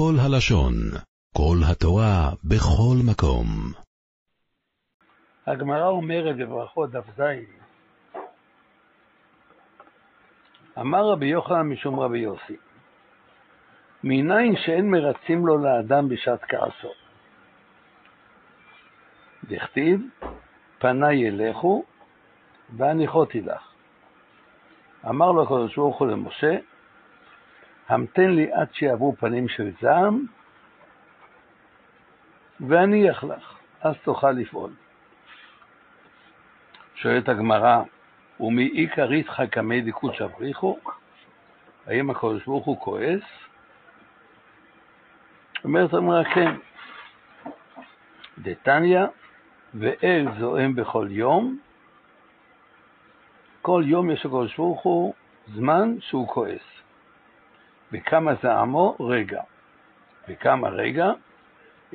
כל הלשון, כל התורה, בכל מקום. הגמרא אומרת בברכות דף ז: אמר רבי יוחנן משום רבי יוסי, מניין שאין מרצים לו לאדם בשעת כעסו. דכתיב, פניי ילכו והניחותי לך. אמר לו הקדוש ברוך הוא למשה, המתן לי עד שיעברו פנים של זעם, ואניח לך, אז תוכל לפעול. שואלת הגמרא, ומי איכר איתך קמי דיקות שבריחו? האם הקדוש ברוך הוא כועס? אומרת הגמרא, כן. דתניא, ואל זועם בכל יום, כל יום יש לקדוש ברוך הוא זמן שהוא כועס. וכמה זעמו? רגע. וכמה רגע?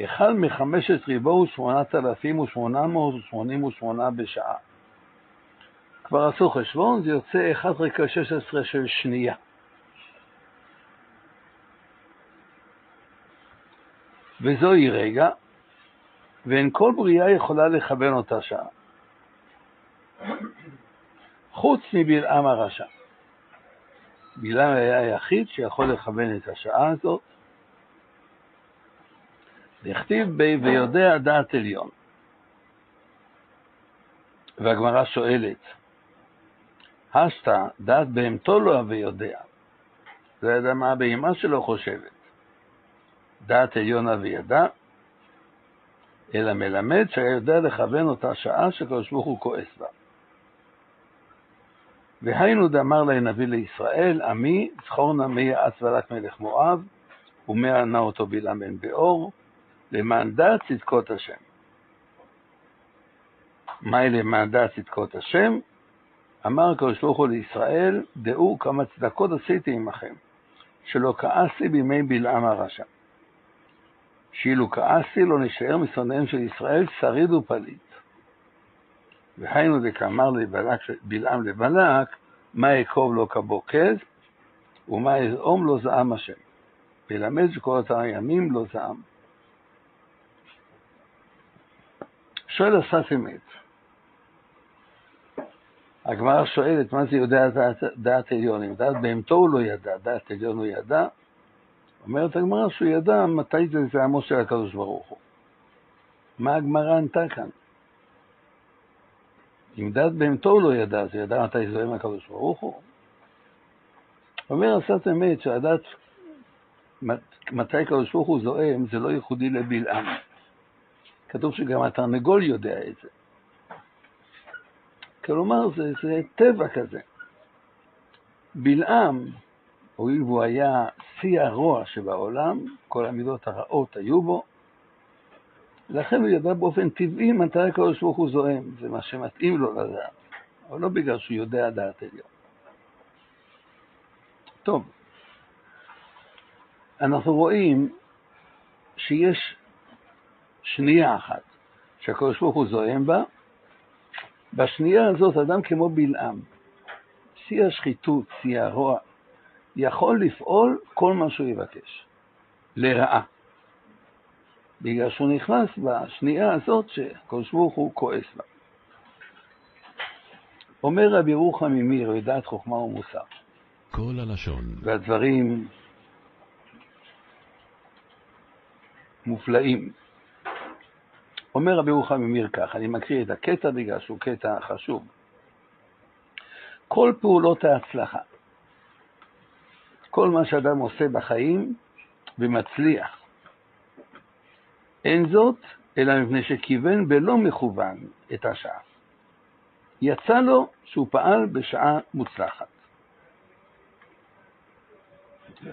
אחד מחמשת ריבו ושמונת אלפים ושמונה מאות ושמונים ושמונה בשעה. כבר עשו חשבון, זה יוצא 1 חלקי 16 של שנייה. וזוהי רגע, ואין כל בריאה יכולה לכוון אותה שעה. חוץ מבלעם הרשע. בלעם היה היחיד שיכול לכוון את השעה הזאת. דכתיב בי ויודע דעת עליון. והגמרא שואלת, הסתא דעת בהמתו לא הווה יודע. לא ידע מה הבהמה שלו חושבת. דעת עליון הווה ידע, אלא מלמד שהיה יודע לכוון אותה שעה שקדוש ברוך הוא כועס בה. והיינו דאמר לה נביא לישראל, עמי, זכור נא מי יעץ ולק מלך מואב, ומי ענה אותו בלעם בן באור, למען דעת צדקות השם. מהי למען דעת צדקות השם? אמר הקדוש ברוך הוא לישראל, דעו כמה צדקות עשיתי עמכם, שלא כעסתי בימי בלעם הרשע. שאילו כעסתי לא נשאר משונאיהם של ישראל שריד ופליט. והיינו דקאמר בלעם לבלק, מה אקוב לו כבוקז, ומה אזעום לא זעם השם. ולמד שכל אותם הימים לא זעם. שואל אסף אמת, הגמרא שואלת מה זה יודע דעת, דעת עליון, אם דעת בהמתו הוא לא ידע, דעת עליון הוא ידע, אומרת הגמרא שהוא ידע מתי זה זעמו של הקדוש ברוך הוא. מה הגמרא ענתה כאן? דעת בהמתו הוא לא ידע, אז ידע מתי זועם הקדוש ברוך הוא? אומר עשת אמת שהדעת מתי הקדוש ברוך הוא זועם זה לא ייחודי לבלעם. כתוב שגם התרנגול יודע את זה. כלומר, זה, זה טבע כזה. בלעם, הואיל והוא היה שיא הרוע שבעולם, כל המידות הרעות היו בו, לכן הוא ידע באופן טבעי מתי הקדוש ברוך הוא זועם, זה מה שמתאים לו לדעת, אבל לא בגלל שהוא יודע דעת עליון. טוב, אנחנו רואים שיש שנייה אחת שהקדוש ברוך הוא זועם בה, בשנייה הזאת אדם כמו בלעם, שיא השחיתות, שיא הרוע, יכול לפעול כל מה שהוא יבקש, לרעה. בגלל שהוא נכנס בשנייה הזאת שקדוש ברוך הוא כועס בה. אומר רבי רוחם ממיר, לדעת חוכמה ומוסר. כל הלשון. והדברים מופלאים. אומר רבי רוחם ממיר כך, אני מקריא את הקטע בגלל שהוא קטע חשוב. כל פעולות ההצלחה, כל מה שאדם עושה בחיים ומצליח, אין זאת אלא מפני שכיוון בלא מכוון את השעה. יצא לו שהוא פעל בשעה מוצלחת.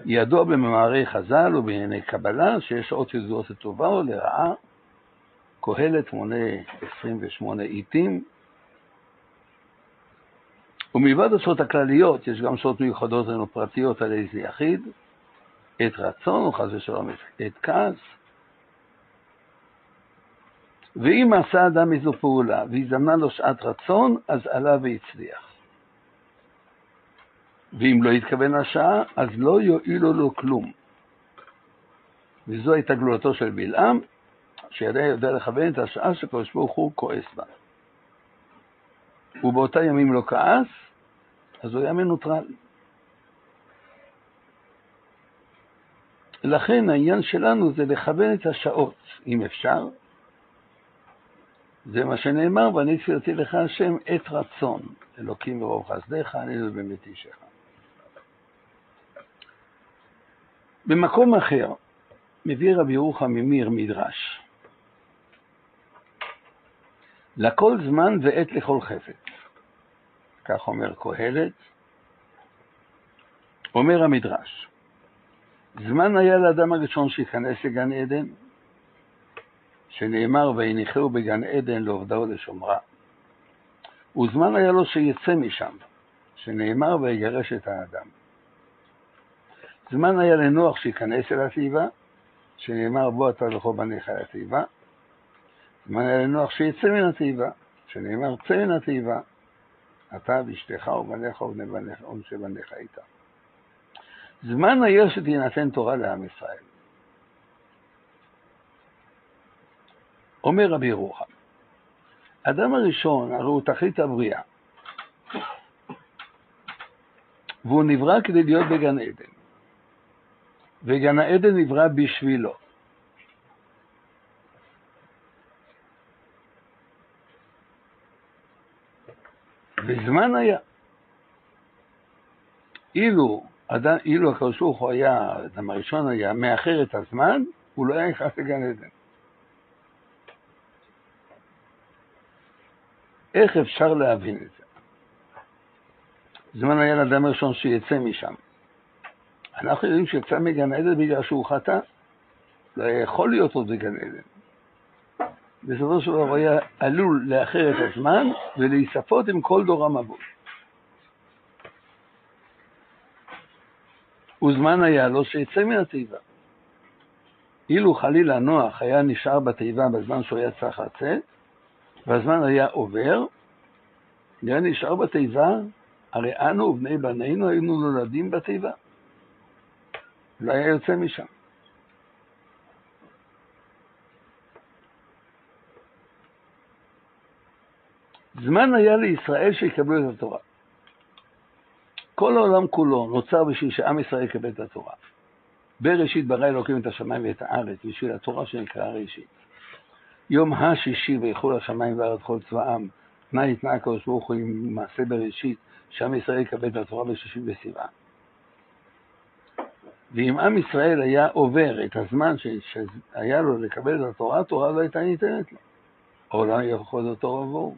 ידוע במאמרי חז"ל ובענייני קבלה שיש שעות ידועות לטובה או לרעה. קהלת מונה 28 עיתים. ומלבד השעות הכלליות, יש גם שעות מיוחדות לנו פרטיות על איזה יחיד, את רצון, או חס ושלום את כעס. ואם עשה אדם איזו פעולה והזדמנה לו שעת רצון, אז עלה והצליח. ואם לא התכוון לשעה, אז לא יועילו לו כלום. וזו הייתה גלולתו של בלעם, שידע יודע לכוון את השעה שקדוש ברוך הוא כועס בה. ובאותה ימים לא כעס, אז הוא היה מנוטרל. לכן העניין שלנו זה לכוון את השעות, אם אפשר. זה מה שנאמר, ואני תפילתי לך השם עת רצון, אלוקים ברוב חסדיך, אני לא באמת אישך. במקום אחר מביא רבי ירוחם ממיר מדרש. לכל זמן ועת לכל חפץ. כך אומר קהלת. אומר המדרש, זמן היה לאדם הראשון שייכנס לגן עדן, שנאמר ויניחהו בגן עדן לעובדה ולשומרה. וזמן היה לו שיצא משם, שנאמר ויגרש את האדם. זמן היה לנוח שייכנס אל התיבה, שנאמר בוא אתה וכל בניך אל התיבה. זמן היה לנוח שיצא מן התיבה, שנאמר צא מן התיבה, אתה ואשתך ובניך ובני בניך איתה. זמן היה שתינתן תורה לעם ישראל. אומר רבי ירוחם, אדם הראשון הרי הוא תכלית הבריאה, והוא נברא כדי להיות בגן עדן, וגן העדן נברא בשבילו. וזמן היה. אילו, אילו הקדוש ברוך הוא היה, האדם הראשון היה, מאחר את הזמן, הוא לא היה נכנס לגן עדן. איך אפשר להבין את זה? זמן היה לאדם הראשון שיצא משם. אנחנו יודעים שיצא מגן עדן בגלל שהוא חטא. לא יכול להיות עוד בגן עדן. בסופו של דבר הוא היה עלול לאחר את הזמן ולהיספות עם כל דור המבוא. וזמן היה לו שיצא מן התיבה. אילו חלילה נוח היה נשאר בתיבה בזמן שהוא היה צריך לצאת, והזמן היה עובר, היה נשאר בתיבה, הרי אנו ובני בנינו היינו נולדים בתיבה. לא היה יוצא משם. זמן היה לישראל שיקבלו את התורה. כל העולם כולו נוצר בשביל שעם ישראל יקבל את התורה. בראשית ברא אלוקים את השמיים ואת הארץ בשביל התורה שנקרא ראשית. יום השישי ויחול השמיים והארץ כל צבאם, מה ניתנה הקדוש ברוך הוא עם מעשה בראשית, שעם ישראל יקבל את התורה בשישי בסיוון. ואם עם ישראל היה עובר את הזמן שהיה לו לקבל את התורה, התורה לא הייתה ניתנת לו. העולם יכול להיות תורה עבור.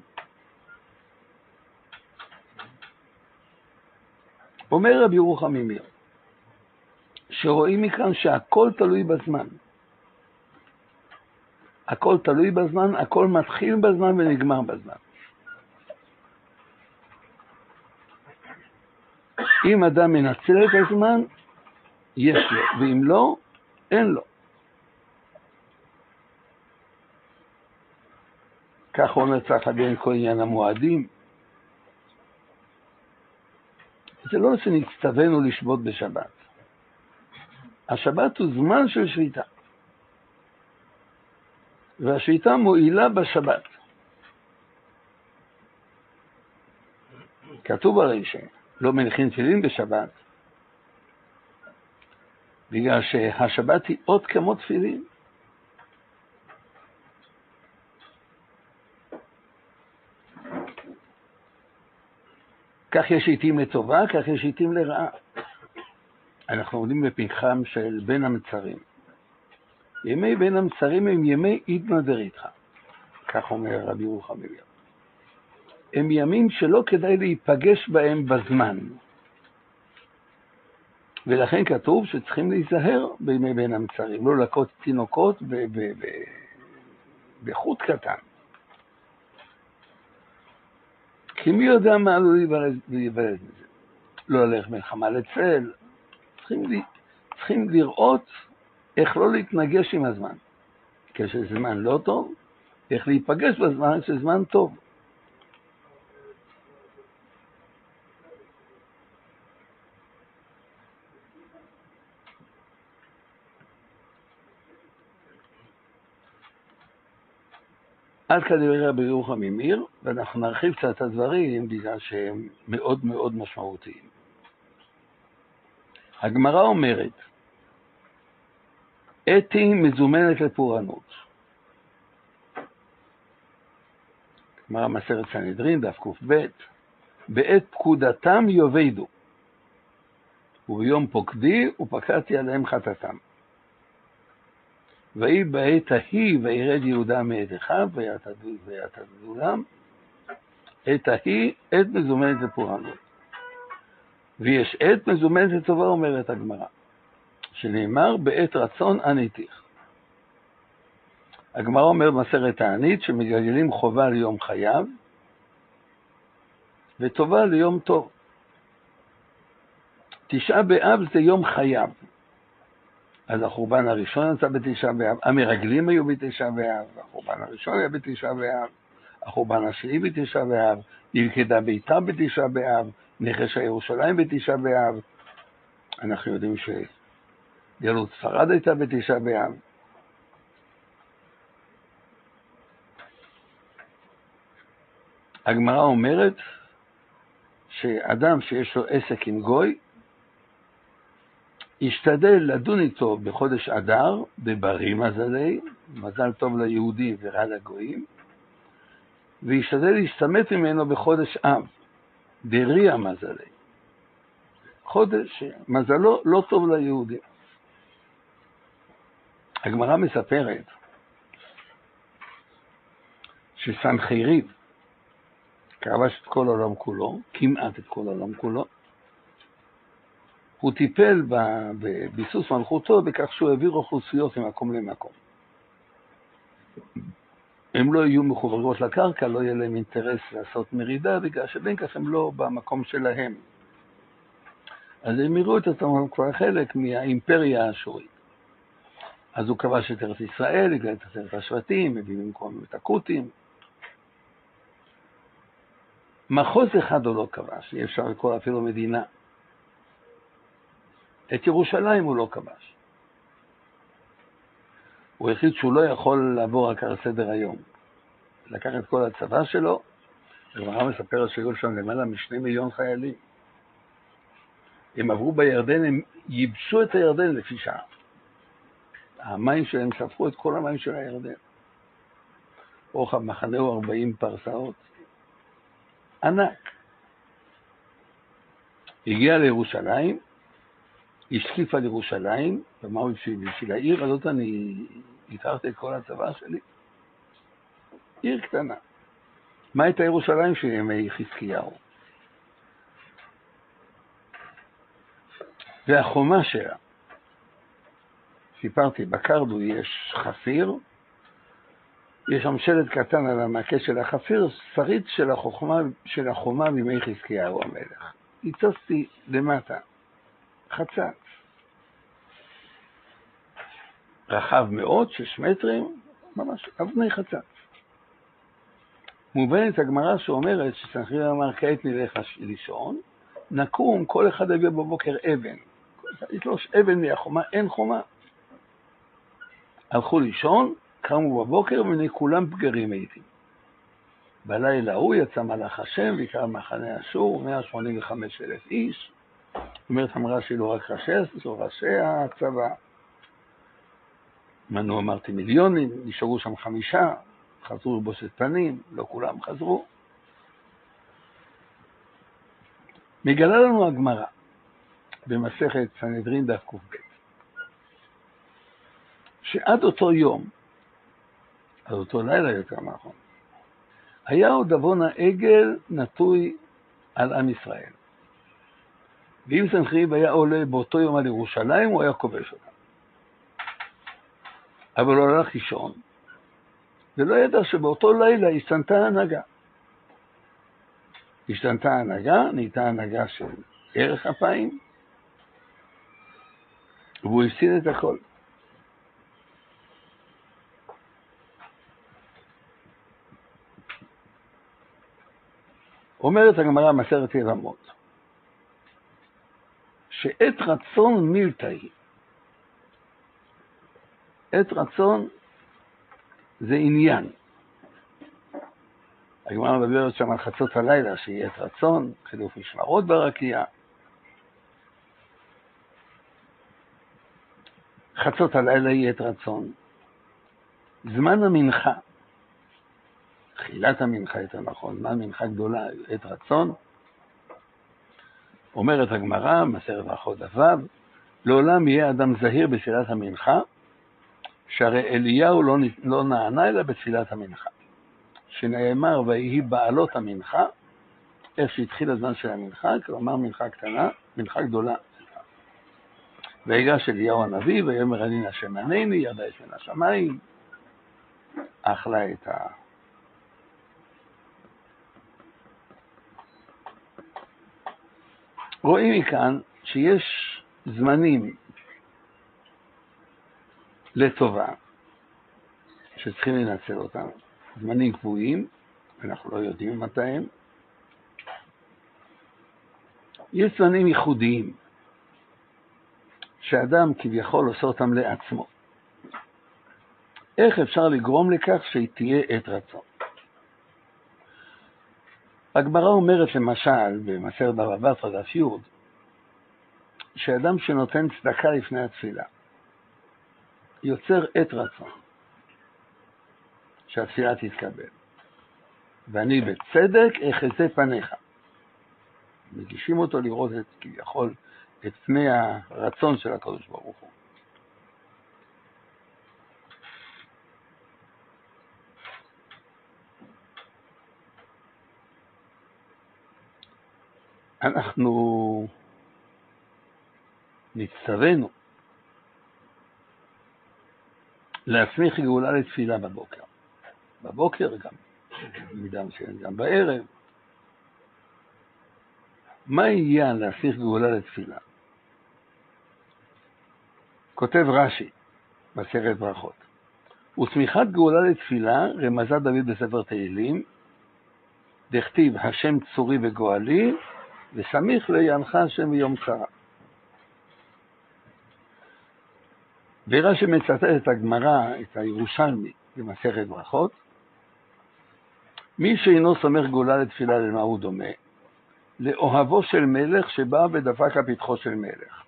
אומר רבי ירוחם ממיר, שרואים מכאן שהכל תלוי בזמן. הכל תלוי בזמן, הכל מתחיל בזמן ונגמר בזמן. אם אדם מנצל את הזמן, יש לו, ואם לא, אין לו. כך אומר צריך להבין כל עניין המועדים. זה לא שנצטווינו לשבות בשבת. השבת הוא זמן של שביתה. והשביתה מועילה בשבת. כתוב הרי שלא מניחים תפילין בשבת, בגלל שהשבת היא אות כמו תפילין. כך יש עיתים לטובה, כך יש עיתים לרעה. אנחנו עומדים בפנחם של בין המצרים. ימי בין המצרים הם ימי עידנא דריתחא, כך אומר רבי ירוחם אליהו. הם ימים שלא כדאי להיפגש בהם בזמן. ולכן כתוב שצריכים להיזהר בימי בין המצרים, לא לקות תינוקות בחוט קטן. כי מי יודע מה עלול להיוולד מזה? לא ללכת מלחמה לצל. צריכים, צריכים לראות איך לא להתנגש עם הזמן. כשזמן לא טוב, איך להיפגש בזמן כשזמן טוב. עד כאן דברי רבי ירוחם ממיר, ואנחנו נרחיב קצת את הדברים בגלל שהם מאוד מאוד משמעותיים. הגמרא אומרת, אתי מזומנת לפורענות. גמרא מסרת סנהדרין, דף קב, בעת פקודתם יאבדו, וביום פוקדי ופקדתי עליהם חטאתם. ויהי בעת ההיא וירד יהודה מאת אחיו ויתדולם, עת ההיא עת מזומנת לפורענות. ויש עת מזומנת לטובה, אומרת הגמרא, שנאמר בעת רצון עניתיך. הגמרא אומר במסכת תענית שמגלגלים חובה ליום חייו וטובה ליום טוב. תשעה באב זה יום חייו. אז החורבן הראשון יצא בתשעה באב, המרגלים היו בתשעה באב, החורבן הראשון היה בתשעה באב, החורבן השני בתשעה באב, נלכדה ביתה בתשעה באב, נכס הירושלים בתשעה באב. אנחנו יודעים שגלות ספרד הייתה בתשעה באב. הגמרא אומרת שאדם שיש לו עסק עם גוי, ישתדל לדון איתו בחודש אדר, בברי מזלי, מזל טוב ליהודים ורע לגויים, וישתדל להסתמט ממנו בחודש אב, דריה מזלי. חודש מזלו לא טוב ליהודים. הגמרא מספרת שסנחריב כבש את כל העולם כולו, כמעט את כל העולם כולו, הוא טיפל בביסוס מלכותו בכך שהוא העביר אוכלוסיות ממקום למקום. הם לא יהיו מחוברות לקרקע, לא יהיה להם אינטרס לעשות מרידה, בגלל שבין כך הם לא במקום שלהם. אז הם יראו את עצמם כבר חלק מהאימפריה האשורית. אז הוא כבש את ארץ ישראל, הגלל את עשרת השבטים, הביא במקום את הכותים. מחוז אחד הוא לא כבש, אי אפשר לקרוא אפילו מדינה. את ירושלים הוא לא כבש. הוא החליט שהוא לא יכול לעבור רק על סדר היום. לקח את כל הצבא שלו, הגמרא מספרת שהיו שם למעלה משני מיליון חיילים. הם עברו בירדן, הם ייבשו את הירדן לפי שעה. המים שלהם ספרו את כל המים של הירדן. רוחב מחנה הוא 40 פרסאות. ענק. הגיע לירושלים, השקיף על ירושלים, ואמר בשביל, בשביל העיר הזאת אני התארתי את כל הצבא שלי. עיר קטנה. מה הייתה ירושלים של ימי חזקיהו? והחומה שלה, סיפרתי, בקרדו יש חפיר, יש שם שלט קטן על המעקה של החפיר, שריד של, החוכמה, של החומה בימי חזקיהו המלך. הצצתי למטה, חצץ. רחב מאוד, שש מטרים, ממש אבני חצץ. מובנת הגמרא שאומרת שסנחריב אמר כעת נלך לישון, נקום, כל אחד יביא בבוקר אבן. יתלוש אבן מהחומה, אין חומה. הלכו לישון, קמו בבוקר ובני כולם פגרים הייתי. בלילה ההוא יצא מלאך השם ויקרא מחנה אשור, 185 אלף איש. אומרת המראה שלא רק ראשי הצבא. מנו אמרתי מיליונים, נשארו שם חמישה, חזרו לבושת פנים, לא כולם חזרו. מגלה לנו הגמרא במסכת סנהדרין דף קב, שעד אותו יום, עד אותו לילה יותר נכון, היה עוד עוון העגל נטוי על עם ישראל. ואם סנחריב היה עולה באותו יום על ירושלים, הוא היה כובש אותה. אבל הוא הלך לישון, ולא ידע שבאותו לילה השתנתה ההנהגה. השתנתה ההנהגה, נהייתה הנהגה של ערך אפיים, והוא הפסיד את הכל. אומרת הגמרא מסרת ירמות, שעת רצון מילתא היא. עת רצון זה עניין. הגמרא מדברת שם על חצות הלילה, שיהיה את רצון, חילוף משמרות ברקיע. חצות הלילה יהיה את רצון. זמן המנחה, תחילת המנחה יותר נכון, זמן מנחה גדולה, עת רצון, אומרת הגמרא, מסרת ברכות דף לעולם יהיה אדם זהיר בתפילת המנחה, שהרי אליהו לא, לא נענה אלא בתפילת המנחה. שנאמר, ויהי בעלות המנחה, איך שהתחיל הזמן של המנחה, כלומר מנחה קטנה, מנחה גדולה. ויגש אליהו הנביא, ויאמר אני השם ענני, ירדה אש מן השמיים, אכלה את ה... רואים מכאן שיש זמנים לטובה שצריכים לנצל אותם, זמנים קבועים, אנחנו לא יודעים מתי הם. יש זמנים ייחודיים, שאדם כביכול עושה אותם לעצמו. איך אפשר לגרום לכך שהיא תהיה עת רצון? הגמרא אומרת למשל, במסכת בבא בתרא דף י', שאדם שנותן צדקה לפני התפילה, יוצר עת רצון, שהתפילה תתקבל. ואני בצדק אחזה פניך. מגישים אותו לראות את, כביכול, את פני הרצון של הקדוש ברוך הוא. אנחנו נצטווינו להסמיך גאולה לתפילה בבוקר. בבוקר גם, במידה מסוימת גם בערב. מה יהיה להסמיך גאולה לתפילה? כותב רש"י בסרט ברכות, וצמיחת גאולה לתפילה רמזה דוד בספר תהילים, דכתיב השם צורי וגואלי, וסמיך ליענך השם ביום צרה. ורש"י מצטט את הגמרא, את הירושלמי, במסכת ברכות. מי שאינו סומך גאולה לתפילה, למה הוא דומה? לאוהבו של מלך שבא ודפק על פתחו של מלך.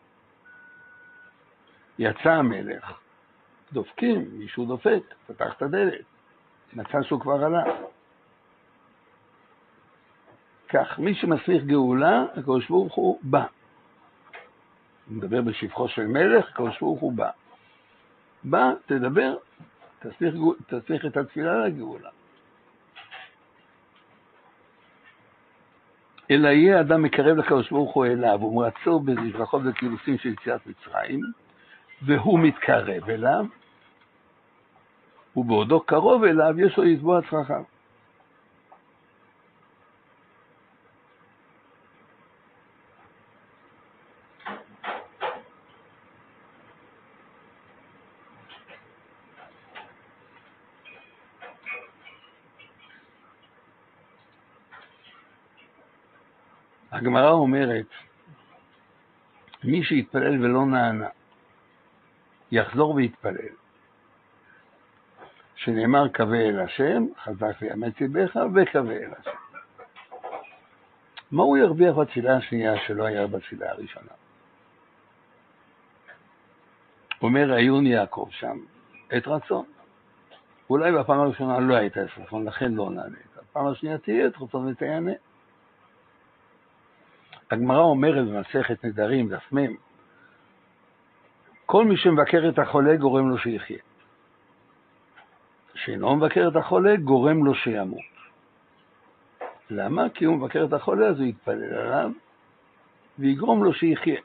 יצא המלך, דופקים, מישהו דופק, פתח את הדלת, מצא שהוא כבר עלה. כך, מי שמסמיך גאולה, הקדוש ברוך הוא בא. הוא מדבר בשבחו של מלך, הקדוש ברוך הוא בא. בא, תדבר, תסמיך, תסמיך את התפילה לגאולה. אלא יהיה אדם מקרב לקדוש ברוך הוא אליו, ומרצו בזבחות וקילוסים של יציאת מצרים, והוא מתקרב אליו, ובעודו קרוב אליו יש לו לתבוע צרכיו. הגמרא אומרת, מי שיתפלל ולא נענה, יחזור ויתפלל. שנאמר קווה אל השם, חזק ויאמץ ליבך וקווה אל השם. מה הוא ירוויח בתפילה השנייה שלא היה בתפילה הראשונה? אומר עיון יעקב שם, את רצון. אולי בפעם הראשונה לא הייתה את רצון, לכן לא נענית. בפעם השנייה תהיה את רצון ותענה. הגמרא אומרת במסכת נדרים, דף מ', כל מי שמבקר את החולה גורם לו שיחיה. שאינו מבקר את החולה גורם לו שימות. למה? כי הוא מבקר את החולה אז הוא יתפלל עליו ויגרום לו שיחיה.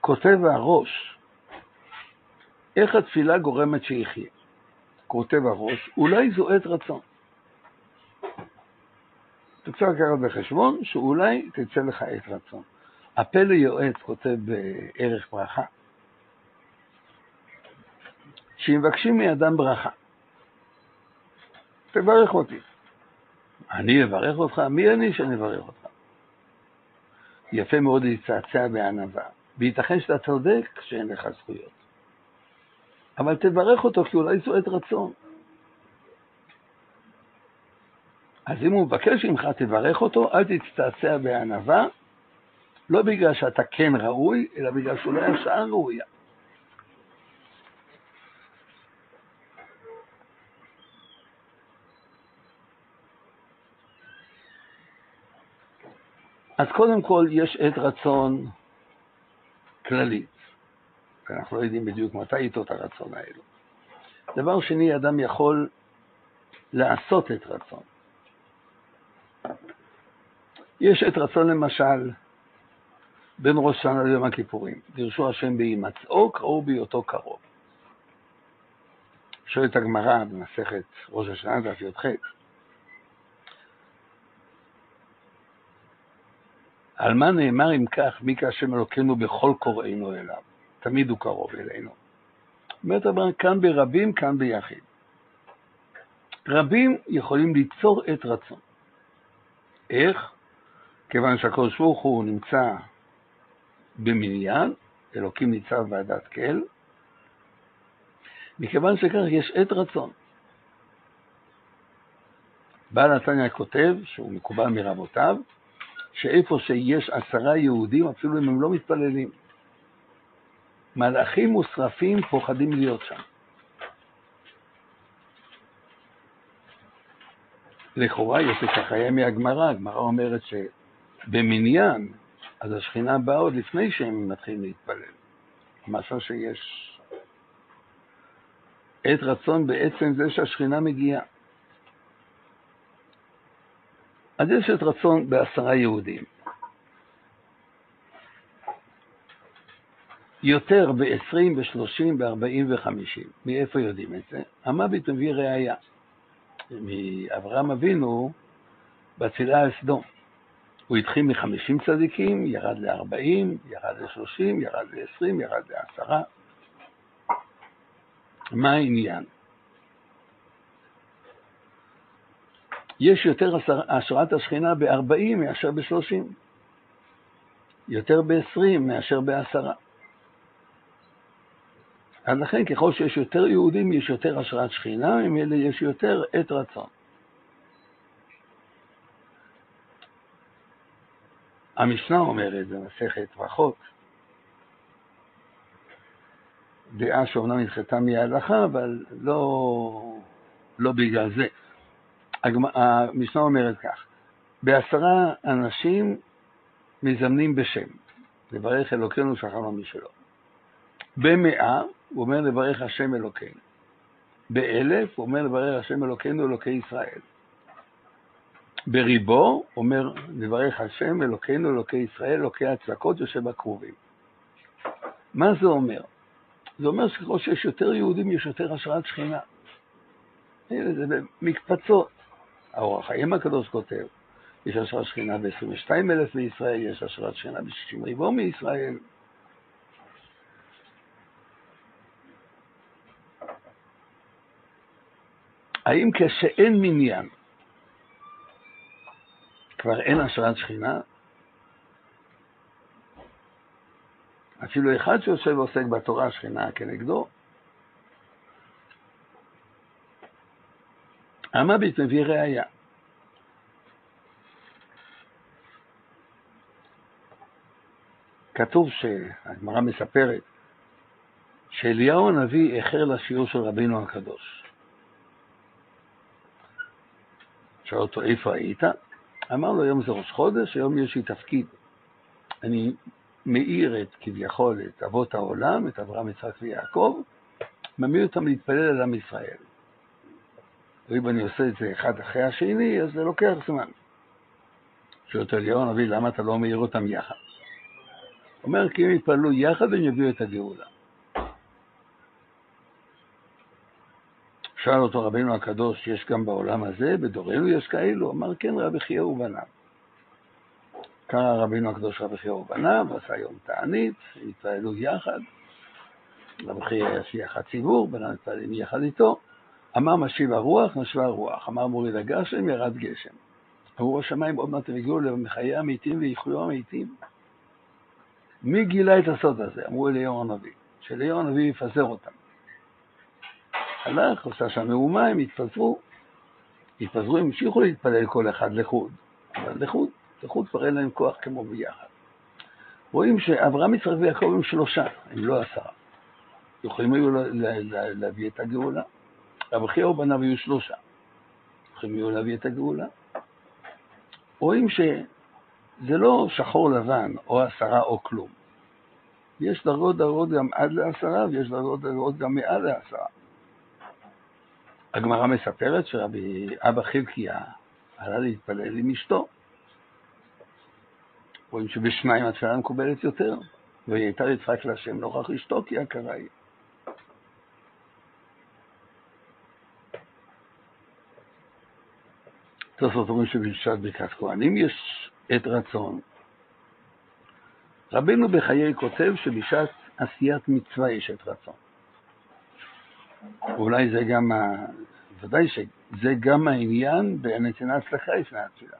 כותב הראש, איך התפילה גורמת שיחיה? כותב הראש, אולי זו עת רצון. אתה צריך לקחת בחשבון שאולי תצא לך עת רצון. הפלא יועץ כותב בערך ברכה, שמבקשים מאדם ברכה, תברך אותי. אני אברך אותך? מי אני שאני אברך אותך? יפה מאוד להצטעצע בענווה, וייתכן שאתה צודק שאין לך זכויות. אבל תברך אותו, כי אולי זו עת רצון. אז אם הוא מבקש ממך, תברך אותו, אל תצטעצע בענווה, לא בגלל שאתה כן ראוי, אלא בגלל שאולי השעה ראויה. אז קודם כל יש עת רצון כללית, אנחנו לא יודעים בדיוק מתי עיתות הרצון האלו. דבר שני, אדם יכול לעשות את רצון. יש עת רצון למשל בין ראש השנה ליום הכיפורים, דרשו השם בהימצאו, קראו בהיותו קרוב. שואלת הגמרא במסכת ראש השנה, דף י"ח, על מה נאמר אם כך, מי כהשם אלוקינו בכל קוראינו אליו? תמיד הוא קרוב אלינו. אומרת רבן, כאן ברבים, כאן ביחיד. רבים יכולים ליצור את רצון. איך? כיוון שהקדוש ברוך הוא נמצא במניין, אלוקים ניצב ועדת כל, מכיוון שכך יש עת רצון. בעל נתניה כותב, שהוא מקובל מרבותיו, שאיפה שיש עשרה יהודים, אפילו אם הם לא מתפללים, מלאכים מושרפים פוחדים להיות שם. לכאורה את החיי מהגמרא, הגמרא אומרת שבמניין, אז השכינה באה עוד לפני שהם מתחילים להתפלל. משהו שיש עת רצון בעצם זה שהשכינה מגיעה. אז יש עת רצון בעשרה יהודים. יותר ב-20, ב-30, ב-40 ו-50. מאיפה יודעים את זה? המוות מביא ראייה. מאברהם אבינו בצילה על סדום. הוא התחיל מ-50 צדיקים, ירד ל-40, ירד ל-30, ירד ל-20, ירד ל-10. מה העניין? יש יותר השראת השכינה ב-40 מאשר ב-30, יותר ב-20 מאשר ב-10. אז לכן ככל שיש יותר יהודים יש יותר השראת שכינה, ממילא יש יותר עת רצון. המשנה אומרת במסכת ברכות, דעה שאומנם נדחתה מההלכה, אבל לא, לא בגלל זה. המשנה אומרת כך, בעשרה אנשים מזמנים בשם, לברך אלוקינו שכרנו משלו. במאה הוא אומר לברך השם אלוקינו. באלף הוא אומר לברך השם אלוקינו אלוקי ישראל. בריבו אומר לברך השם אלוקינו אלוקי ישראל אלוקי הצלקות יושב הקרובים. מה זה אומר? זה אומר שככל שיש יותר יהודים יש יותר השראת שכינה. זה במקפצות. האור החיים הקדוש כותב, יש השראת שכינה ב-22 אלף מישראל, יש השראת שכינה ב-60 ריבו מישראל. האם כשאין מניין כבר אין השראת שכינה? אפילו אחד שיושב ועוסק בתורה, שכינה כנגדו. המביט מביא ראייה. כתוב שהגמרא מספרת שאליהו הנביא איחר לשיעור של רבינו הקדוש. שאל אותו, איפה היית? אמר לו, היום זה ראש חודש, היום יש לי תפקיד. אני מאיר את, כביכול, את אבות העולם, את אברהם, יצחק ויעקב, ממיר אותם להתפלל על עם ישראל. ואם אני עושה את זה אחד אחרי השני, אז זה לוקח זמן. שואל אותו אליהו הנביא, למה אתה לא מאיר אותם יחד? אומר, כי הם יתפללו יחד, הם יביאו את הגאולה. שאל אותו רבינו הקדוש, יש גם בעולם הזה, בדורנו יש כאלו? אמר, כן, רבי חייא ובניו. קרא רבינו הקדוש רבי חייא ובניו, עשה יום תענית, התפעלו יחד. רבי חייא היה שליח הציבור, בניו מתפעלים יחד איתו. אמר משיב הרוח, נשבה הרוח. אמר מוריד הגשם, ירד גשם. אמרו השמיים, עוד מעט הם הגיעו לחיי המתים ויחיו המתים. מי גילה את הסוד הזה? אמרו אליהו הנביא, שאליהו הנביא יפזר אותם. הלך, עושה שם מהומה, הם התפזרו. התפזרו, המשיכו להתפלל כל אחד לחוד. אבל לחוד, לחוד כבר אין להם כוח כמו ביחד. רואים שאברהם, יצחק ויעקב הם שלושה, הם לא עשרה. יכולים היו להביא את הגאולה. רבי חייא ובניו היו שלושה. יכולים היו להביא את הגאולה. רואים שזה לא שחור לבן, או עשרה או כלום. יש דרגות דרגות גם עד לעשרה, ויש דרגות דרגות גם מעל לעשרה. הגמרא מספרת שרבי אבא חלקיה עלה להתפלל עם אשתו. רואים שבשניים התפילה מקובלת יותר, והיא הייתה לצחק להשם נוכח אשתו כי הכרה היא. תוספות אומרים שבשעת ברכת כהנים יש עת רצון. רבנו בחיי כותב שבשעת עשיית מצווה יש עת רצון. אולי זה גם, ה... ודאי שזה גם העניין בנתינת צדקה לפני התפילה.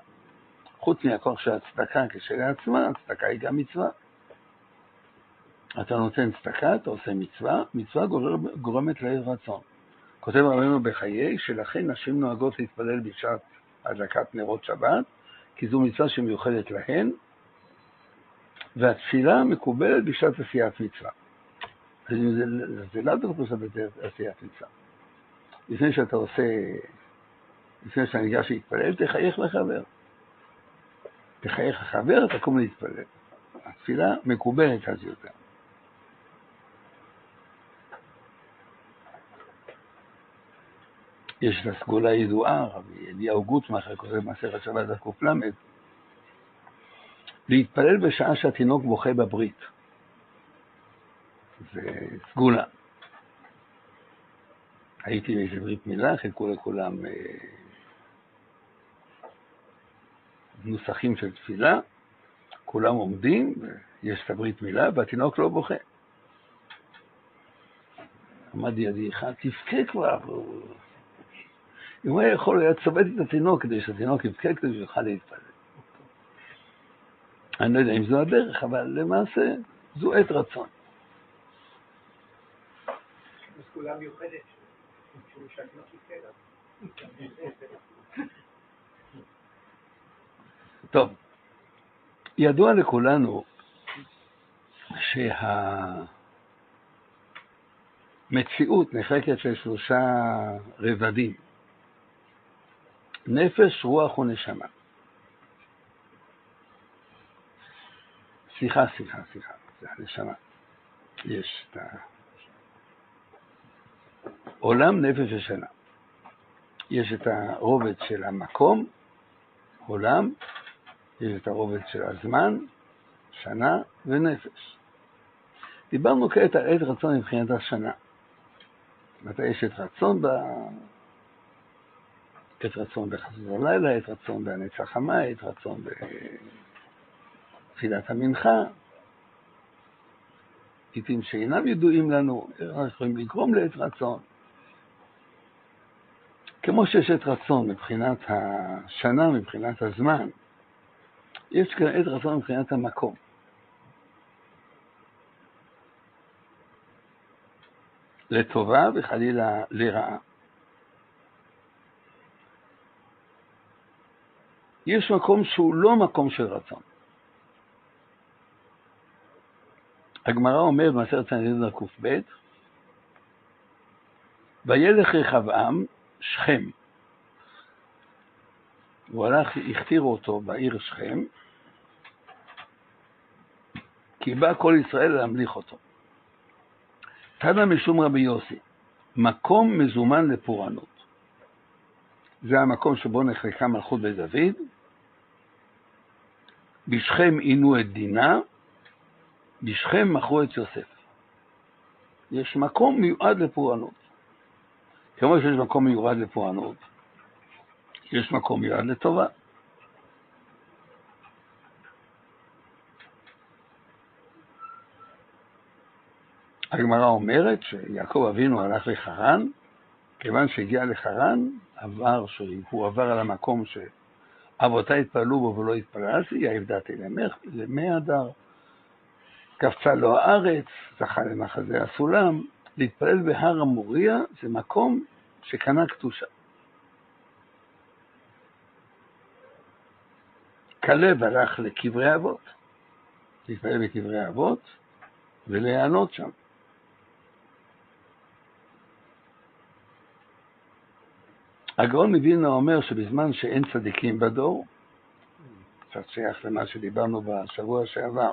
חוץ מהכוח של הצדקה כשלעצמה, הצדקה היא גם מצווה. אתה נותן צדקה, אתה עושה מצווה, מצווה גורמת לעיר רצון. כותב רבנו בחיי שלכן נשים נוהגות להתפלל בשעת הדלקת נרות שבת, כי זו מצווה שמיוחדת להן, והתפילה מקובלת בשעת עשיית מצווה. זה, זה לאו דווקא בשעת עשיית מצווה. לפני שאתה עושה, לפני שאתה ניגש להתפלל, תחייך לחבר. תחייך לחבר, תקום להתפלל. התפילה מקובלת אז יותר. יש לה סגולה ידועה, רבי אליהו גוטמאכר כותב מסכת שבת דף ק"ל, להתפלל בשעה שהתינוק בוכה בברית. זה סגולה. הייתי באיזה ברית מילה, חילקו לכולם אה, נוסחים של תפילה, כולם עומדים, יש את הברית מילה, והתינוק לא בוכה. עמד ידי אחד, תבכה כבר. אם הוא היה יכול, היה צובט את התינוק כדי שהתינוק יבכה כדי שהוא יוכל להתפלל. אני לא יודע אם זו הדרך, אבל למעשה זו עת רצון. טוב, ידוע לכולנו שהמציאות נחלקת לשלושה רבדים. נפש, רוח ונשמה. סליחה, סליחה, סליחה, זה הנשמה. יש את ה... עולם, נפש ושנה. יש את הרובד של המקום, עולם, יש את הרובד של הזמן, שנה ונפש. דיברנו כעת על עת רצון מבחינת השנה. מתי יש עת רצון עת רצון בחסות הלילה, עת רצון בהנץ החמה, עת רצון בתפילת המנחה, עיתים שאינם ידועים לנו, יכולים לגרום לעת רצון. כמו שיש עת רצון מבחינת השנה, מבחינת הזמן, יש כאן עת רצון מבחינת המקום. לטובה וחלילה לרעה. יש מקום שהוא לא מקום של רצון. הגמרא אומרת במסכת סנדרין קב, וילך רחבעם שכם. הוא הלך, הכתירו אותו בעיר שכם, כי בא כל ישראל להמליך אותו. תנא משום רבי יוסי, מקום מזומן לפורענות. זה המקום שבו נחלקה מלכות בית דוד, בשכם עינו את דינה, בשכם מכרו את יוסף. יש מקום מיועד לפורענות. כמו שיש מקום מיועד לפורענות, יש מקום מיועד לטובה. הגמרא אומרת שיעקב אבינו הלך לחרן, כיוון שהגיע לחרן, עבר, שהוא עבר על המקום ש... אבותיי התפללו בו ולא התפללתי, יעבדתי למי הדר. קפצה לו הארץ, זכה למחזה הסולם, להתפלל בהר המוריה זה מקום שקנה קדושה. כלב הלך לקברי אבות, להתפלל בקברי אבות ולהיענות שם. הגאון מווילנה אומר שבזמן שאין צדיקים בדור, קצת שייך למה שדיברנו בשבוע שעבר,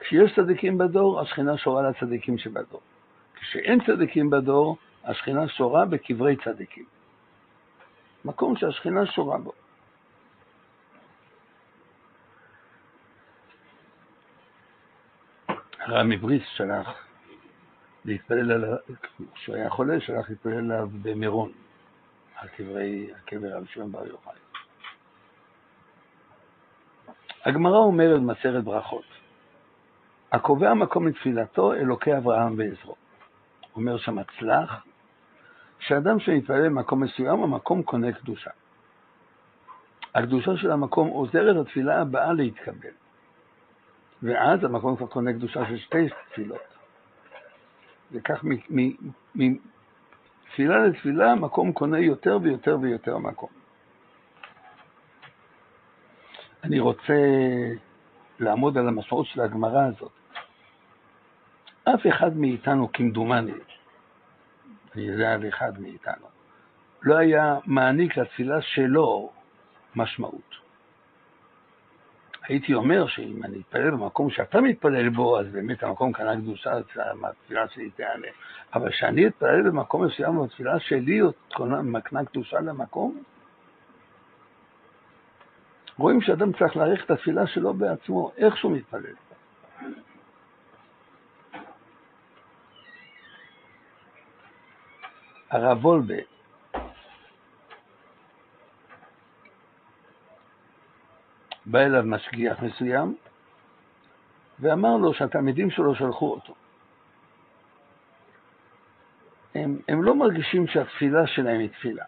כשיש צדיקים בדור, השכינה שורה לצדיקים שבדור. כשאין צדיקים בדור, השכינה שורה בקברי צדיקים. מקום שהשכינה שורה בו. הרב מבריס שלח להתפלל עליו, כשהוא היה חולה, שלח להתפלל עליו במירון, על קברי, הקבר רבי שמעון בר יוחאי. הגמרא אומרת במסכת ברכות, הקובע מקום לתפילתו, אלוקי אברהם ועזרו. אומר שם הצלח, שאדם שמתפלל במקום מסוים, המקום קונה קדושה. הקדושה של המקום עוזרת לתפילה הבאה להתקבל. ואז המקום כבר קונה קדושה של שתי תפילות. וכך מתפילה לתפילה המקום קונה יותר ויותר ויותר מקום. אני רוצה לעמוד על המשמעות של הגמרא הזאת. אף אחד מאיתנו, כמדומני, אני יודע על אחד מאיתנו, לא היה מעניק לתפילה שלו משמעות. הייתי אומר שאם אני אתפלל במקום שאתה מתפלל בו, אז באמת המקום קנה קדושה, התפילה שלי תענה. אבל כשאני אתפלל במקום מסוים, והתפילה שלי מקנה קדושה למקום, רואים שאדם צריך להעריך את התפילה שלו בעצמו, איך שהוא מתפלל. הרב וולבה בא אליו משגיח מסוים ואמר לו שהתלמידים שלו שלחו אותו. הם, הם לא מרגישים שהתפילה שלהם היא תפילה.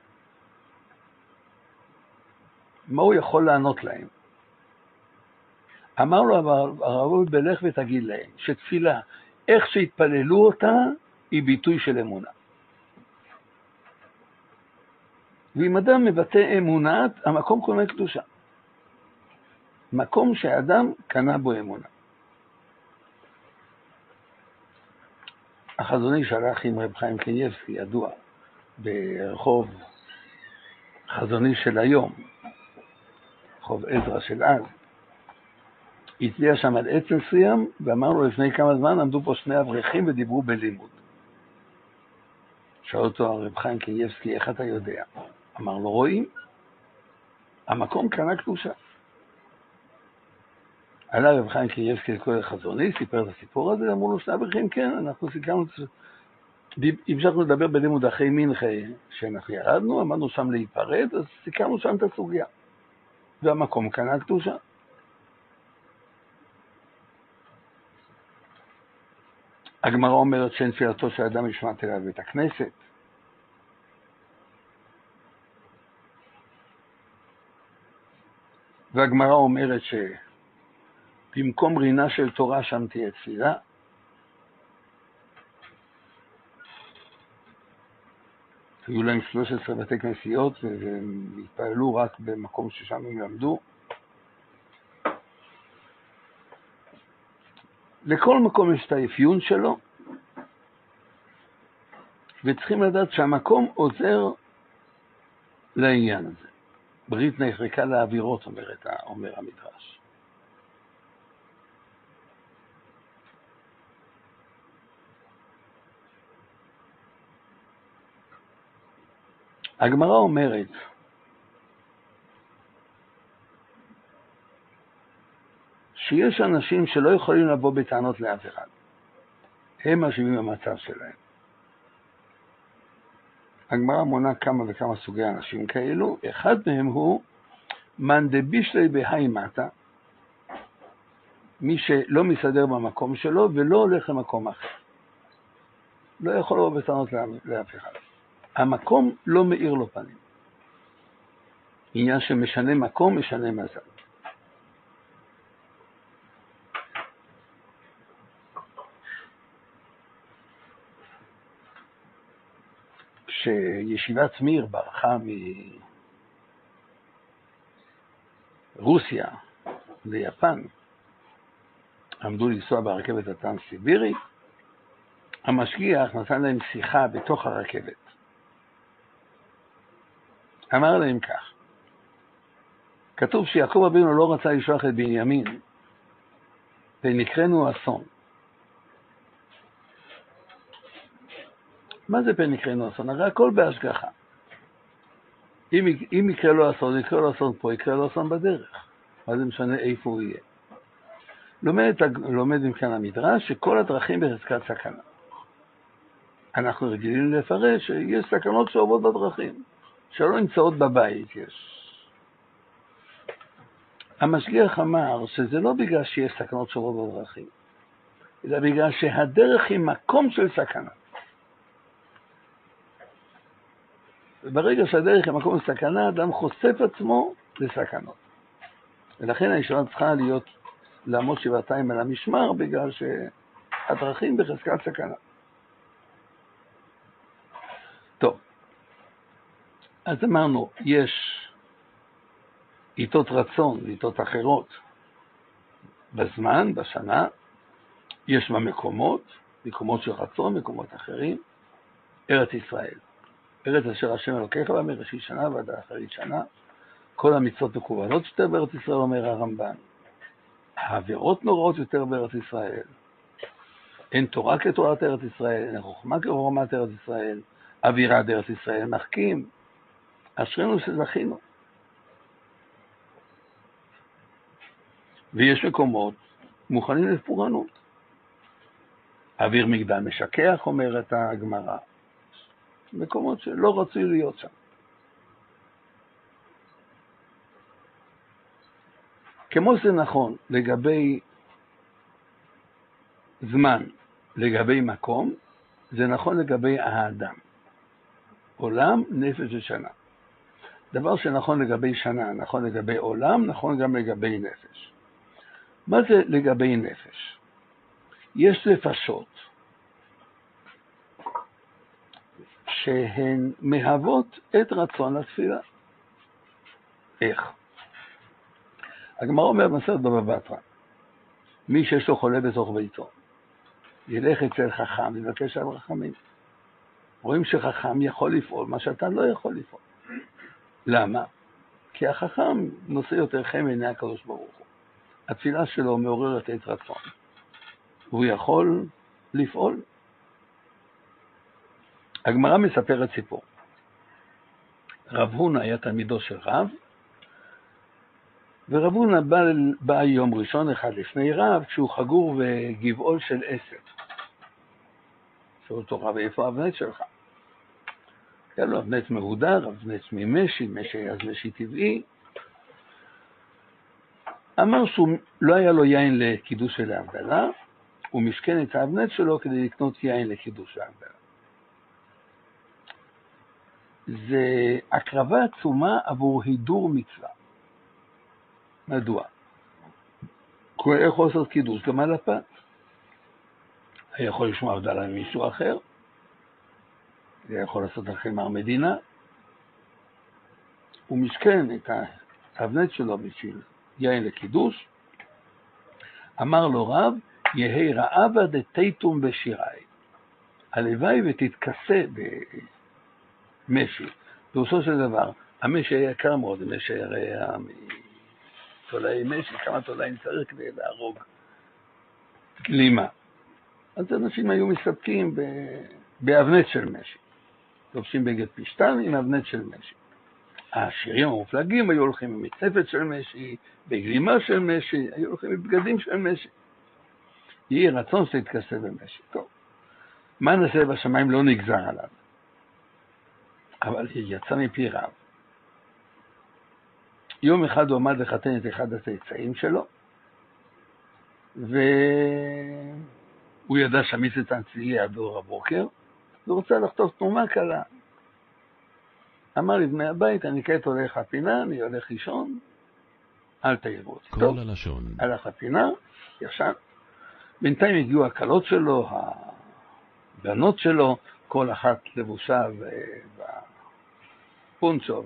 מה הוא יכול לענות להם? אמר לו הרב בלך ותגיד להם שתפילה, איך שהתפללו אותה, היא ביטוי של אמונה. ואם אדם מבטא אמונה, המקום קונה קדושה. מקום שאדם קנה בו אמונה. החזוני שהלך עם רב חיים קניבסקי, ידוע, ברחוב חזוני של היום, רחוב עזרא של אז, הצביע שם על עץ מסוים, ואמר לו לפני כמה זמן עמדו פה שני אברכים ודיברו בלימוד. שאל אותו הרב חיים קניבסקי, איך אתה יודע? אמר לו, רואים, המקום קנה קדושה. עלה רב חיים קריאבסקי לכל החזוני, סיפר את הסיפור הזה, אמרו לו שני אברכים, כן, אנחנו סיכמנו, המשכנו לדבר בלימוד אחרי מנחה, שאנחנו ירדנו, עמדנו שם להיפרד, אז סיכמנו שם את הסוגיה. והמקום קנה קדושה. הגמרא אומרת שאין תפילתו של אדם נשמעת אליו בבית הכנסת. והגמרא אומרת שבמקום רינה של תורה שם תהיה תפילה. היו להם 13 בתי כנסיות והם התפללו רק במקום ששם הם למדו. לכל מקום יש את האפיון שלו, וצריכים לדעת שהמקום עוזר לעניין הזה. ברית נחרקה לאווירות, אומר, אומר המדרש. הגמרא אומרת, שיש אנשים שלא יכולים לבוא בטענות לאף אחד. הם אשמים במצב שלהם. הגמרא מונה כמה וכמה סוגי אנשים כאלו, אחד מהם הוא מאן דבישלי בהאי מטה, מי שלא מסתדר במקום שלו ולא הולך למקום אחר. לא יכול לבוא בטענות לאף אחד. המקום לא מאיר לו פנים. עניין שמשנה מקום, משנה מזל. שישיבת מיר ברחה מרוסיה ליפן, עמדו לנסוע ברכבת הטרנס-סיבירית, המשגיח נתן להם שיחה בתוך הרכבת. אמר להם כך, כתוב שיעקב אבינו לא רצה לשלוח את בנימין, ונקראנו אסון. מה זה פן יקראנו אסון? הרי הכל בהשגחה. אם, אם יקרה לו אסון, יקרה לו אסון פה, יקרה לו אסון בדרך. מה זה משנה איפה הוא יהיה? לומד, לומד מכאן המדרש שכל הדרכים בחזקת סכנה. אנחנו רגילים לפרש שיש סכנות שעוברות בדרכים, שלא נמצאות בבית יש. המשגיח אמר שזה לא בגלל שיש סכנות שעוברות בדרכים, אלא בגלל שהדרך היא מקום של סכנה. וברגע שהדרך היא מקום של סכנה, אדם חושף עצמו לסכנות. ולכן הישיבה צריכה להיות, לעמוד שבעתיים על המשמר, בגלל שהדרכים בחזקת סכנה. אז אמרנו, יש עיתות רצון ועיתות אחרות בזמן, בשנה, יש בה מקומות, מקומות של רצון, מקומות אחרים, ארץ ישראל. ארץ אשר השם אלוקיך בה מראשית שנה ועד אחרית שנה. כל המצוות מקוונות יותר בארץ ישראל, אומר הרמב"ן. העבירות נוראות יותר בארץ ישראל. אין תורה כתורת ארץ ישראל, אין חוכמה כחוכמת ארץ ישראל, אווירה בארץ ישראל מחכים. אשרינו שזכינו. ויש מקומות מוכנים לפורענות. אוויר מגדל משכח, אומרת הגמרא. מקומות שלא רצוי להיות שם. כמו שזה נכון לגבי זמן, לגבי מקום, זה נכון לגבי האדם. עולם, נפש ושנה. דבר שנכון לגבי שנה, נכון לגבי עולם, נכון גם לגבי נפש. מה זה לגבי נפש? יש נפשות שהן מהוות את רצון התפילה. איך? הגמרא אומר במסכת בבא בתרא, מי שיש לו חולה בתוך ביתו, ילך אצל חכם, יבקש על רחמים. רואים שחכם יכול לפעול מה שאתה לא יכול לפעול. למה? כי החכם נושא יותר חן בעיני הקדוש ברוך הוא. התפילה שלו מעוררת את רצון. הוא יכול לפעול הגמרא מספרת סיפור. רב הונא היה תלמידו של רב, ורב הונא בא, בא יום ראשון אחד לפני רב, כשהוא חגור בגבעול של עשב. שואל אותו רב, איפה האבנט שלך? היה לו אבנט מהודר, אבנט ממשי, משי אז משי טבעי. אמר שהוא לא היה לו יין לקידוש ולהבדלה, הוא משכן את האבנט שלו כדי לקנות יין לקידוש ולהבדלה. זה הקרבה עצומה עבור הידור מצווה. מדוע? יכול לעשות קידוש גם על הפת. היה יכול לשמוע הבדלה ממישהו אחר, היה יכול לעשות על חמר מדינה. הוא משכן את האבנט שלו בשביל יין לקידוש. אמר לו רב, יהי רעבה דתיתום בשירי. הלוואי ותתכסה משי. פירושו של דבר, המשי היה יקר מאוד, המשי היה מתולעי משי, כמה תולעים צריך כדי להרוג גלימה. אז אנשים היו מסתפקים באבנט של משי. לובשים בגד פשטן עם אבנט של משי. העשירים המופלגים היו הולכים עם מצפת של משי, בגלימה של משי, היו הולכים עם בגדים של משי. יהי רצון שתתכסה במשי. טוב, מה נעשה בשמיים לא נגזר עליו. אבל היא יצאה מפי רב. יום אחד הוא עמד לחתן את אחד הצאצאים שלו, והוא ידע שהמיסטן צלילי היה באור הבוקר, והוא רוצה לחטוף תנומה קלה. אמר לבני הבית, אני כעת הולך לפינה, אני הולך לישון, אל תעירו אותי. כל הלשון. הלך לפינה, ישן. בינתיים הגיעו הכלות שלו, הבנות שלו, כל אחת לבושה בפונצ'ו,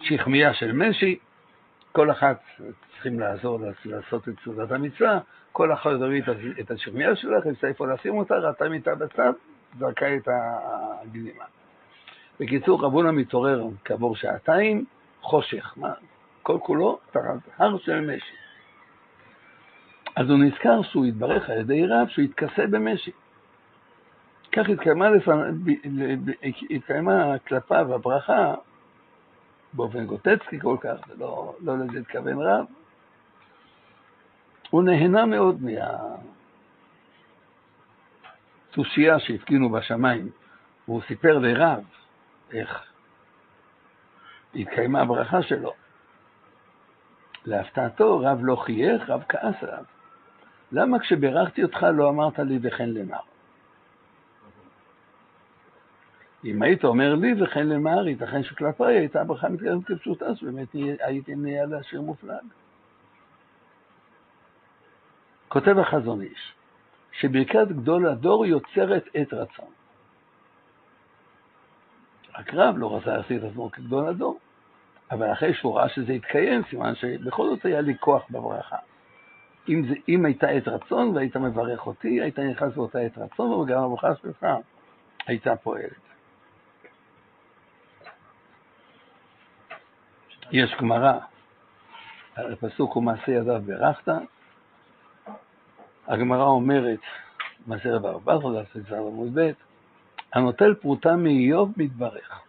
בשכמיה של משי, כל אחת צריכים לעזור לעשות את סעודת המצווה, כל אחת תביא את השכמיה שלך, יש איפה לשים אותה, ראתה מיטה בצד, זרקה את הגלימה. בקיצור, רבונה מתעורר כעבור שעתיים, חושך, מה? כל כולו תחת הר של משי. אז הוא נזכר שהוא התברך על ידי רב שהוא התכסה במשי. כך התקיימה, לפנ... התקיימה כלפיו הברכה באופן גוטצקי כל כך, ולא לא לזה התכוון רב. הוא נהנה מאוד מהתושייה שהפגינו בשמיים, והוא סיפר לרב איך התקיימה הברכה שלו. להפתעתו, רב לא חייך, רב כעס עליו. למה כשבירכתי אותך לא אמרת לי וכן למר? אם היית אומר לי וכן למר, ייתכן שכלפיי הייתה הברכה מתקדמת כפשוטה, שבאמת הייתי נהיה לעשיר מופלג. כותב החזון איש, שברכת גדול הדור יוצרת עת רצון. רק רב לא רצה להחזיר את עצמו כגדול הדור, אבל אחרי שהוא ראה שזה התקיים, סימן שבכל זאת היה לי כוח בברכה. אם, זה, אם הייתה עת רצון והיית מברך אותי, היית נכנס באותה עת רצון, וגם הברכה שלך הייתה פועלת. יש גמרא, הפסוק ומעשה ידיו ברכת, הגמרא אומרת, מעשה רב ארבע חודש, זה עמוד ב', הנוטל פרוטה מאיוב מתברך.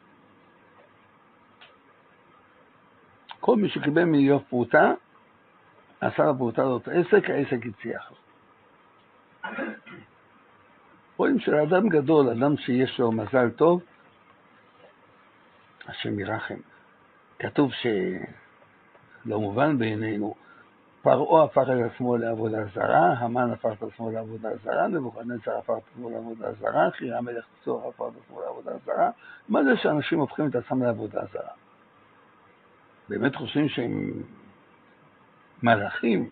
כל מי שקיבל מאיוב פרוטה, עשה לפרוטה הזאת עסק, העסק הצליח לו. רואים שלאדם גדול, אדם שיש לו מזל טוב, השם ירחם. כתוב שלא מובן בעינינו, פרעה הפך את עצמו לעבודה זרה, המן הפך את עצמו לעבודה זרה, נבוכדנצר הפך את עצמו לעבודה זרה, חירה מלך צור הפך את עצמו לעבודה זרה. מה זה שאנשים הופכים את עצמם לעבודה זרה? באמת חושבים שהם מלאכים?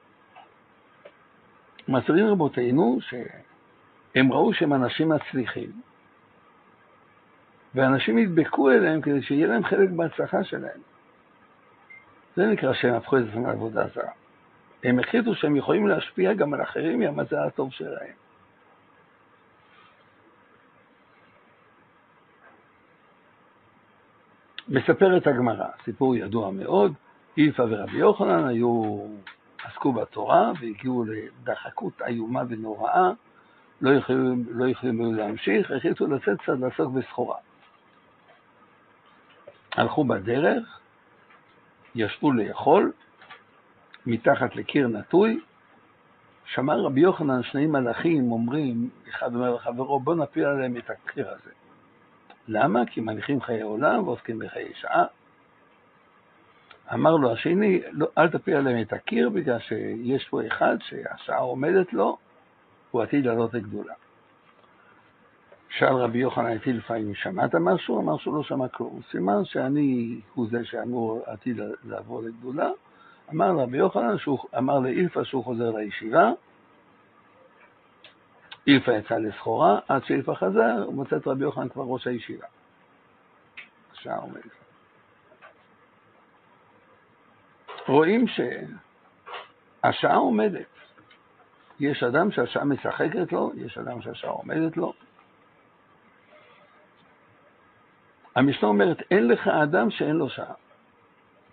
מסבירים רבותינו שהם ראו שהם אנשים מצליחים, ואנשים ידבקו אליהם כדי שיהיה להם חלק בהצלחה שלהם. זה נקרא שהם הפכו את עצמם לעבודה זרה. הם החליטו שהם יכולים להשפיע גם על אחרים מהמזל הטוב שלהם. מספרת הגמרא, סיפור ידוע מאוד, אילפא ורבי יוחנן היו, עסקו בתורה והגיעו לדחקות איומה ונוראה, לא יכולים, לא להמשיך, החליטו לצאת קצת לעסוק בסחורה. הלכו בדרך, ישבו לאכול, מתחת לקיר נטוי, שמע רבי יוחנן שני מלאכים אומרים, אחד אומר לחברו, בוא נפיל עליהם את הקיר הזה. למה? כי מניחים חיי עולם ועוסקים בחיי שעה. אמר לו השני, לא, אל תפיל עליהם את הקיר, בגלל שיש פה אחד שהשעה עומדת לו, הוא עתיד לעלות לגדולה. שאל רבי יוחנן את אם שמעת משהו, אמר שהוא לא שמע כלום. סימן שאני הוא זה שאמור עתיד לעבור לגדולה. אמר לרבי יוחנן, שהוא אמר לאילפא שהוא חוזר לישיבה. אילפא יצא לסחורה, עד שאילפא חזר, הוא מוצא את רבי יוחנן כבר ראש הישיבה. השעה עומדת. רואים שהשעה עומדת. יש אדם שהשעה משחקת לו, יש אדם שהשעה עומדת לו. המשנה אומרת, אין לך אדם שאין לו שעה.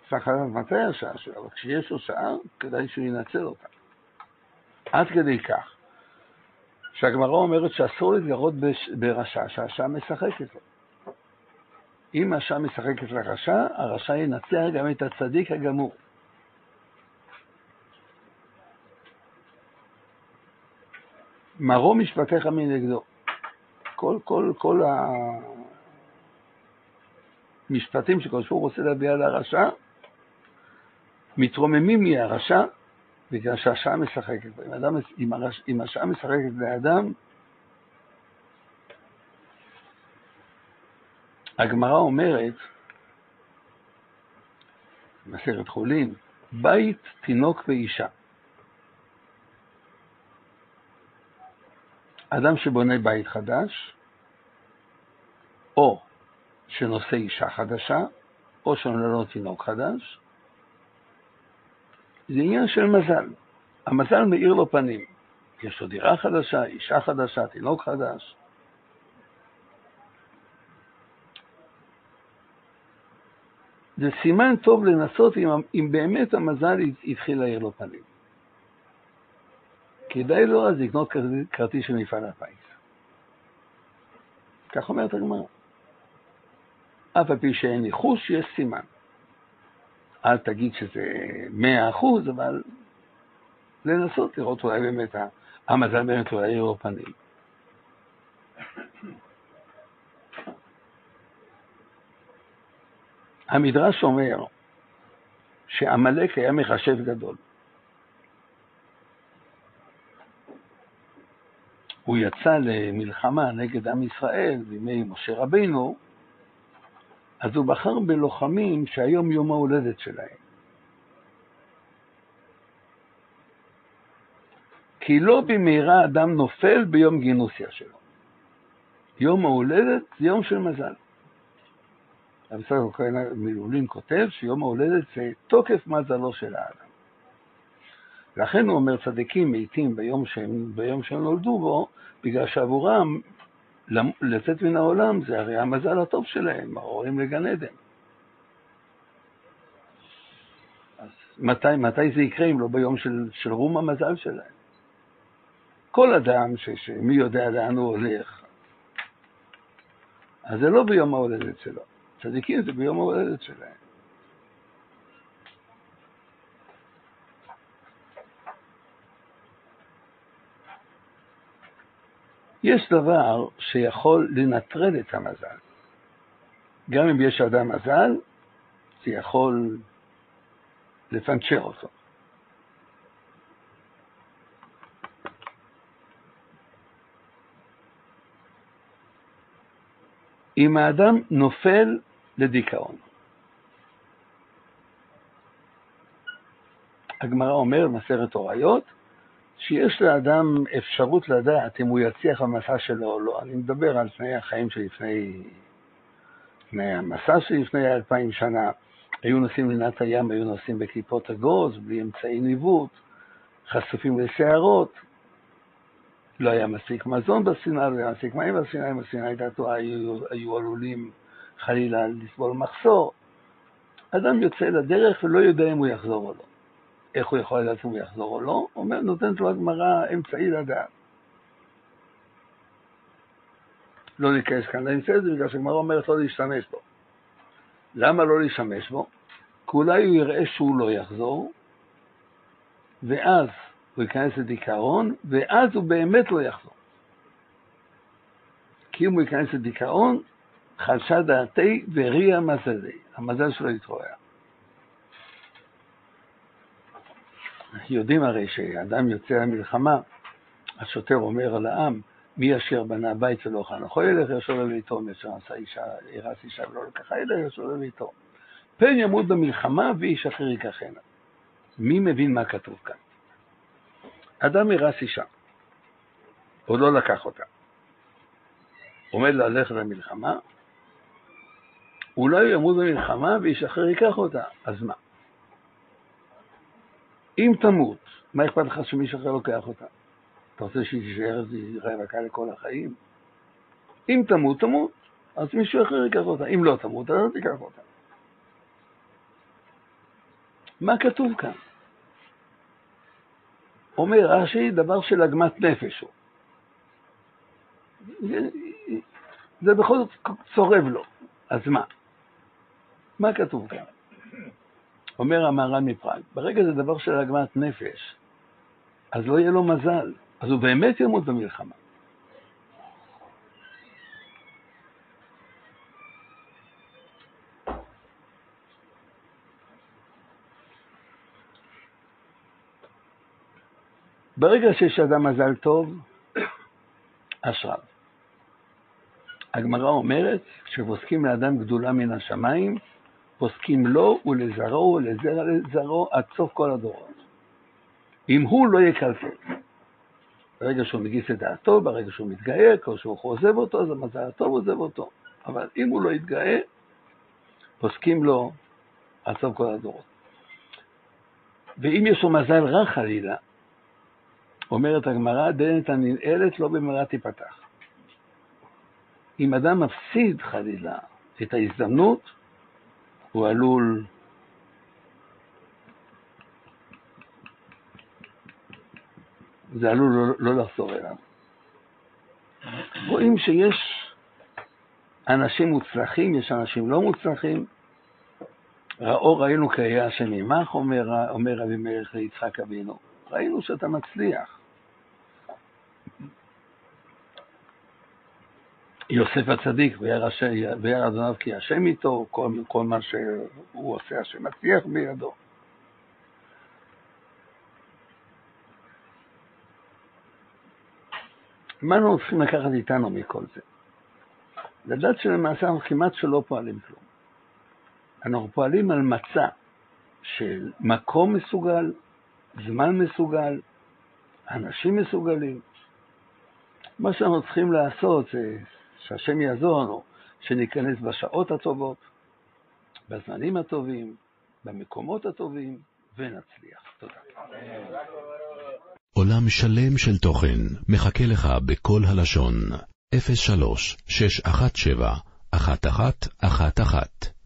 צריך לדעת מתי השעה שלו, אבל כשיש לו שעה, כדאי שהוא ינצל אותה. עד כדי כך, שהגמרא אומרת שאסור להתגרות ברשע, שהשעה משחקת לו. אם השעה משחקת לרשע, הרשע ינצח גם את הצדיק הגמור. מרום משפטיך מנגדו. כל, כל, כל המשפטים שקדוש ברוך הוא רוצה להביע לרשע, מתרוממים מהרשע בגלל שהשעה משחקת. אם, אדם, אם, הרש, אם השעה משחקת באדם, הגמרא אומרת, מסכת חולין, בית, תינוק ואישה. אדם שבונה בית חדש, או שנושא אישה חדשה, או שנולד תינוק חדש, זה עניין של מזל. המזל מאיר לו פנים. יש לו דירה חדשה, אישה חדשה, תינוק חדש. זה סימן טוב לנסות אם, אם באמת המזל התחיל להאיר לו פנים. כדאי לו אז לקנות כרטיס של מפעל הפיס. כך אומרת הגמרא. אף על פי שאין ניחוש, יש סימן. אל תגיד שזה מאה אחוז, אבל לנסות לראות אולי באמת המזל באמת אולי יראו פנים. המדרש אומר שעמלק היה מחשב גדול. הוא יצא למלחמה נגד עם ישראל בימי משה רבינו, אז הוא בחר בלוחמים שהיום יום ההולדת שלהם. כי לא במהרה אדם נופל ביום גינוסיה שלו. יום ההולדת זה יום של מזל. רבי ישראל כהן מילולין כותב שיום ההולדת זה תוקף מזלו של האדם. לכן הוא אומר, צדיקים מתים ביום שהם, ביום שהם נולדו בו, בגלל שעבורם לצאת מן העולם זה הרי המזל הטוב שלהם, ההורים לגן עדן. אז מתי, מתי זה יקרה אם לא ביום של, של רום המזל שלהם? כל אדם ש, שמי יודע לאן הוא הולך, אז זה לא ביום ההולדת שלו. צדיקים זה ביום ההולדת שלהם. יש דבר שיכול לנטרל את המזל. גם אם יש אדם מזל, זה יכול לפנצ'ר אותו. אם האדם נופל לדיכאון. הגמרא אומר במסכת הוריות, שיש לאדם אפשרות לדעת אם הוא יצליח במסע שלו או לא. אני מדבר על תנאי החיים שלפני, תנאי המסע שלפני אלפיים שנה. היו נוסעים לנת הים, היו נוסעים בקליפות הגוז, בלי אמצעי ניווט, חשופים לשערות, לא היה מספיק מזון בסיני, לא היה מספיק מים בסיני, בסיני הייתה תועה, היו, היו עלולים חלילה לסבול מחסור. אדם יוצא לדרך ולא יודע אם הוא יחזור או לא. איך הוא יכול לדעת אם הוא יחזור או לא? אומר, נותנת לו הגמרא אמצעי לדעת. לא ניכנס כאן לאמצעי הזה, בגלל שהגמרא אומרת לא להשתמש בו. למה לא להשתמש בו? כי אולי הוא יראה שהוא לא יחזור, ואז הוא ייכנס לדיכאון, ואז הוא באמת לא יחזור. כי אם הוא ייכנס לדיכאון, חלשה דעתי וריע מזלי, המזל שלו יתרועע. יודעים הרי שאדם יוצא למלחמה, השוטר אומר על העם, מי אשר בנה בית ולא נכון ילך ישור לביתו, מי אשר עשה אישה, הרס אישה ולא לקחה ילך ישור לביתו. פן ימות במלחמה ואיש אחר ייקחנה. מי מבין מה כתוב כאן? אדם הרס אישה, הוא לא לקח אותה. עומד ללכת למלחמה, אולי הוא ימות במלחמה ואיש אחר ייקח אותה, אז מה? אם תמות, מה אכפת לך שמישהו אחר לוקח אותה? אתה רוצה שהיא תישאר רווקה לכל החיים? אם תמות, תמות, אז מישהו אחר ייקח אותה. אם לא תמות, אז לא תיקח אותה. מה כתוב כאן? אומר רש"י, דבר של עגמת נפש הוא. זה בכל זאת צורב לו, אז מה? מה כתוב כאן? אומר המהר"ן מפראג, ברגע זה דבר של עגמת נפש, אז לא יהיה לו מזל, אז הוא באמת ימות במלחמה. ברגע שיש אדם מזל טוב, אשריו. הגמרא אומרת, כשפוסקים לאדם גדולה מן השמיים, פוסקים לו ולזרעו ולזרע לזרעו עד סוף כל הדורות. אם הוא לא יקלקל. ברגע שהוא מגיס את דעתו, ברגע שהוא מתגאה, כשהוא עוזב אותו, אז המזל הטוב עוזב אותו. אבל אם הוא לא יתגאה, פוסקים לו עד סוף כל הדורות. ואם יש לו מזל רע חלילה, אומרת הגמרא, דלת הננעלת לא במהרה תיפתח. אם אדם מפסיד חלילה את ההזדמנות, הוא עלול זה עלול לא, לא לחזור אליו. רואים שיש אנשים מוצלחים, יש אנשים לא מוצלחים. ראו ראינו כי היה השם עמך, אומר, אומר רבי מלך ליצחק אבינו. ראינו שאתה מצליח. יוסף הצדיק, וירא אדוניו כי השם איתו, כל, כל מה שהוא עושה, השם מצליח בידו. מה אנחנו צריכים לקחת איתנו מכל זה? לדעת שלמעשה אנחנו כמעט שלא פועלים כלום. אנחנו פועלים על מצע של מקום מסוגל, זמן מסוגל, אנשים מסוגלים. מה שאנחנו צריכים לעשות זה שהשם יעזור לנו, שניכנס בשעות הטובות, בזמנים הטובים, במקומות הטובים, ונצליח. תודה. עולם שלם של תוכן מחכה לך בכל הלשון, 03 617 1111